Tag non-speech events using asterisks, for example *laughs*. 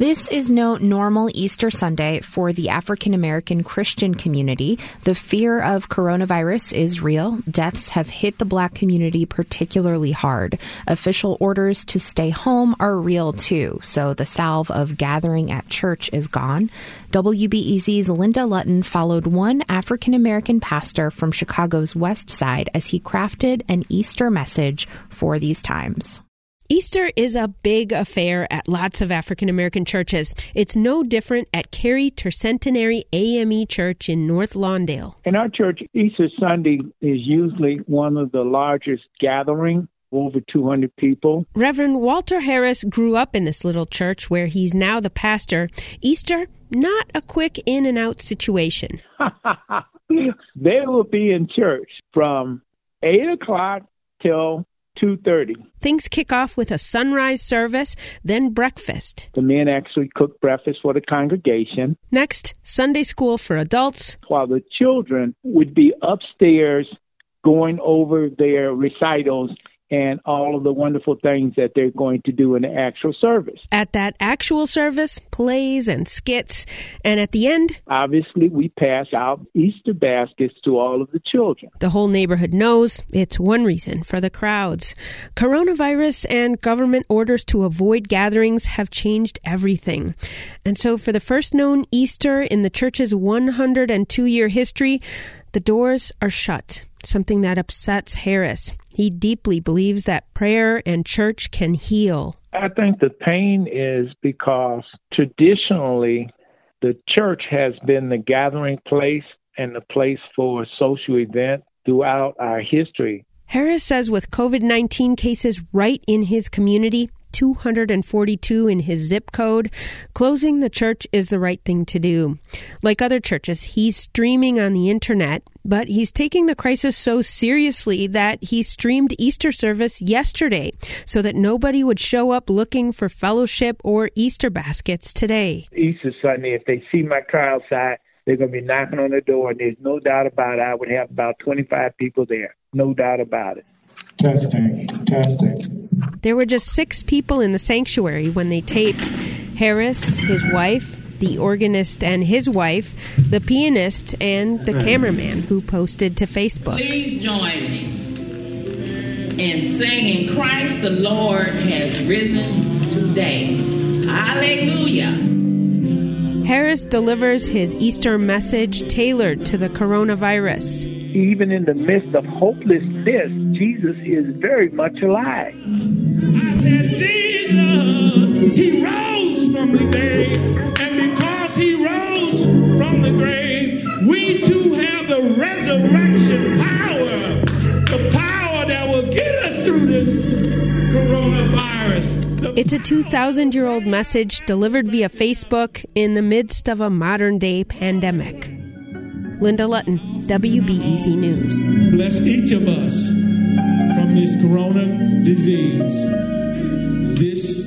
This is no normal Easter Sunday for the African American Christian community. The fear of coronavirus is real. Deaths have hit the black community particularly hard. Official orders to stay home are real too, so the salve of gathering at church is gone. WBEZ's Linda Lutton followed one African American pastor from Chicago's West Side as he crafted an Easter message for these times. Easter is a big affair at lots of African American churches. It's no different at Carey Tercentenary AME Church in North Lawndale. In our church, Easter Sunday is usually one of the largest gatherings over 200 people. Reverend Walter Harris grew up in this little church where he's now the pastor. Easter, not a quick in and out situation. *laughs* they will be in church from 8 o'clock till 2.30. Things kick off with a sunrise service, then breakfast. The men actually cook breakfast for the congregation. Next, Sunday school for adults. While the children would be upstairs going over their recitals and all of the wonderful things that they're going to do in the actual service. At that actual service, plays and skits, and at the end, obviously, we pass out Easter baskets to all of the children. The whole neighborhood knows it's one reason for the crowds. Coronavirus and government orders to avoid gatherings have changed everything. And so, for the first known Easter in the church's 102 year history, the doors are shut, something that upsets Harris. He deeply believes that prayer and church can heal. I think the pain is because traditionally the church has been the gathering place and the place for social event throughout our history. Harris says with COVID 19 cases right in his community, 242 in his zip code, closing the church is the right thing to do. Like other churches, he's streaming on the internet, but he's taking the crisis so seriously that he streamed Easter service yesterday so that nobody would show up looking for fellowship or Easter baskets today. Easter Sunday, if they see my car outside, they're going to be knocking on the door, and there's no doubt about it. I would have about 25 people there. No doubt about it. Testing, testing. There were just six people in the sanctuary when they taped Harris, his wife, the organist and his wife, the pianist, and the cameraman who posted to Facebook. Please join me in singing Christ the Lord has risen today. Hallelujah. Harris delivers his Easter message tailored to the coronavirus. Even in the midst of hopelessness, Jesus is very much alive. I said, Jesus, he rose from the grave. And because he rose from the grave, we too have the resurrection power, the power that will get us through this coronavirus. It's a 2,000 year old message delivered via Facebook in the midst of a modern day pandemic. Linda Lutton, WBEZ News. Bless each of us from this corona disease. This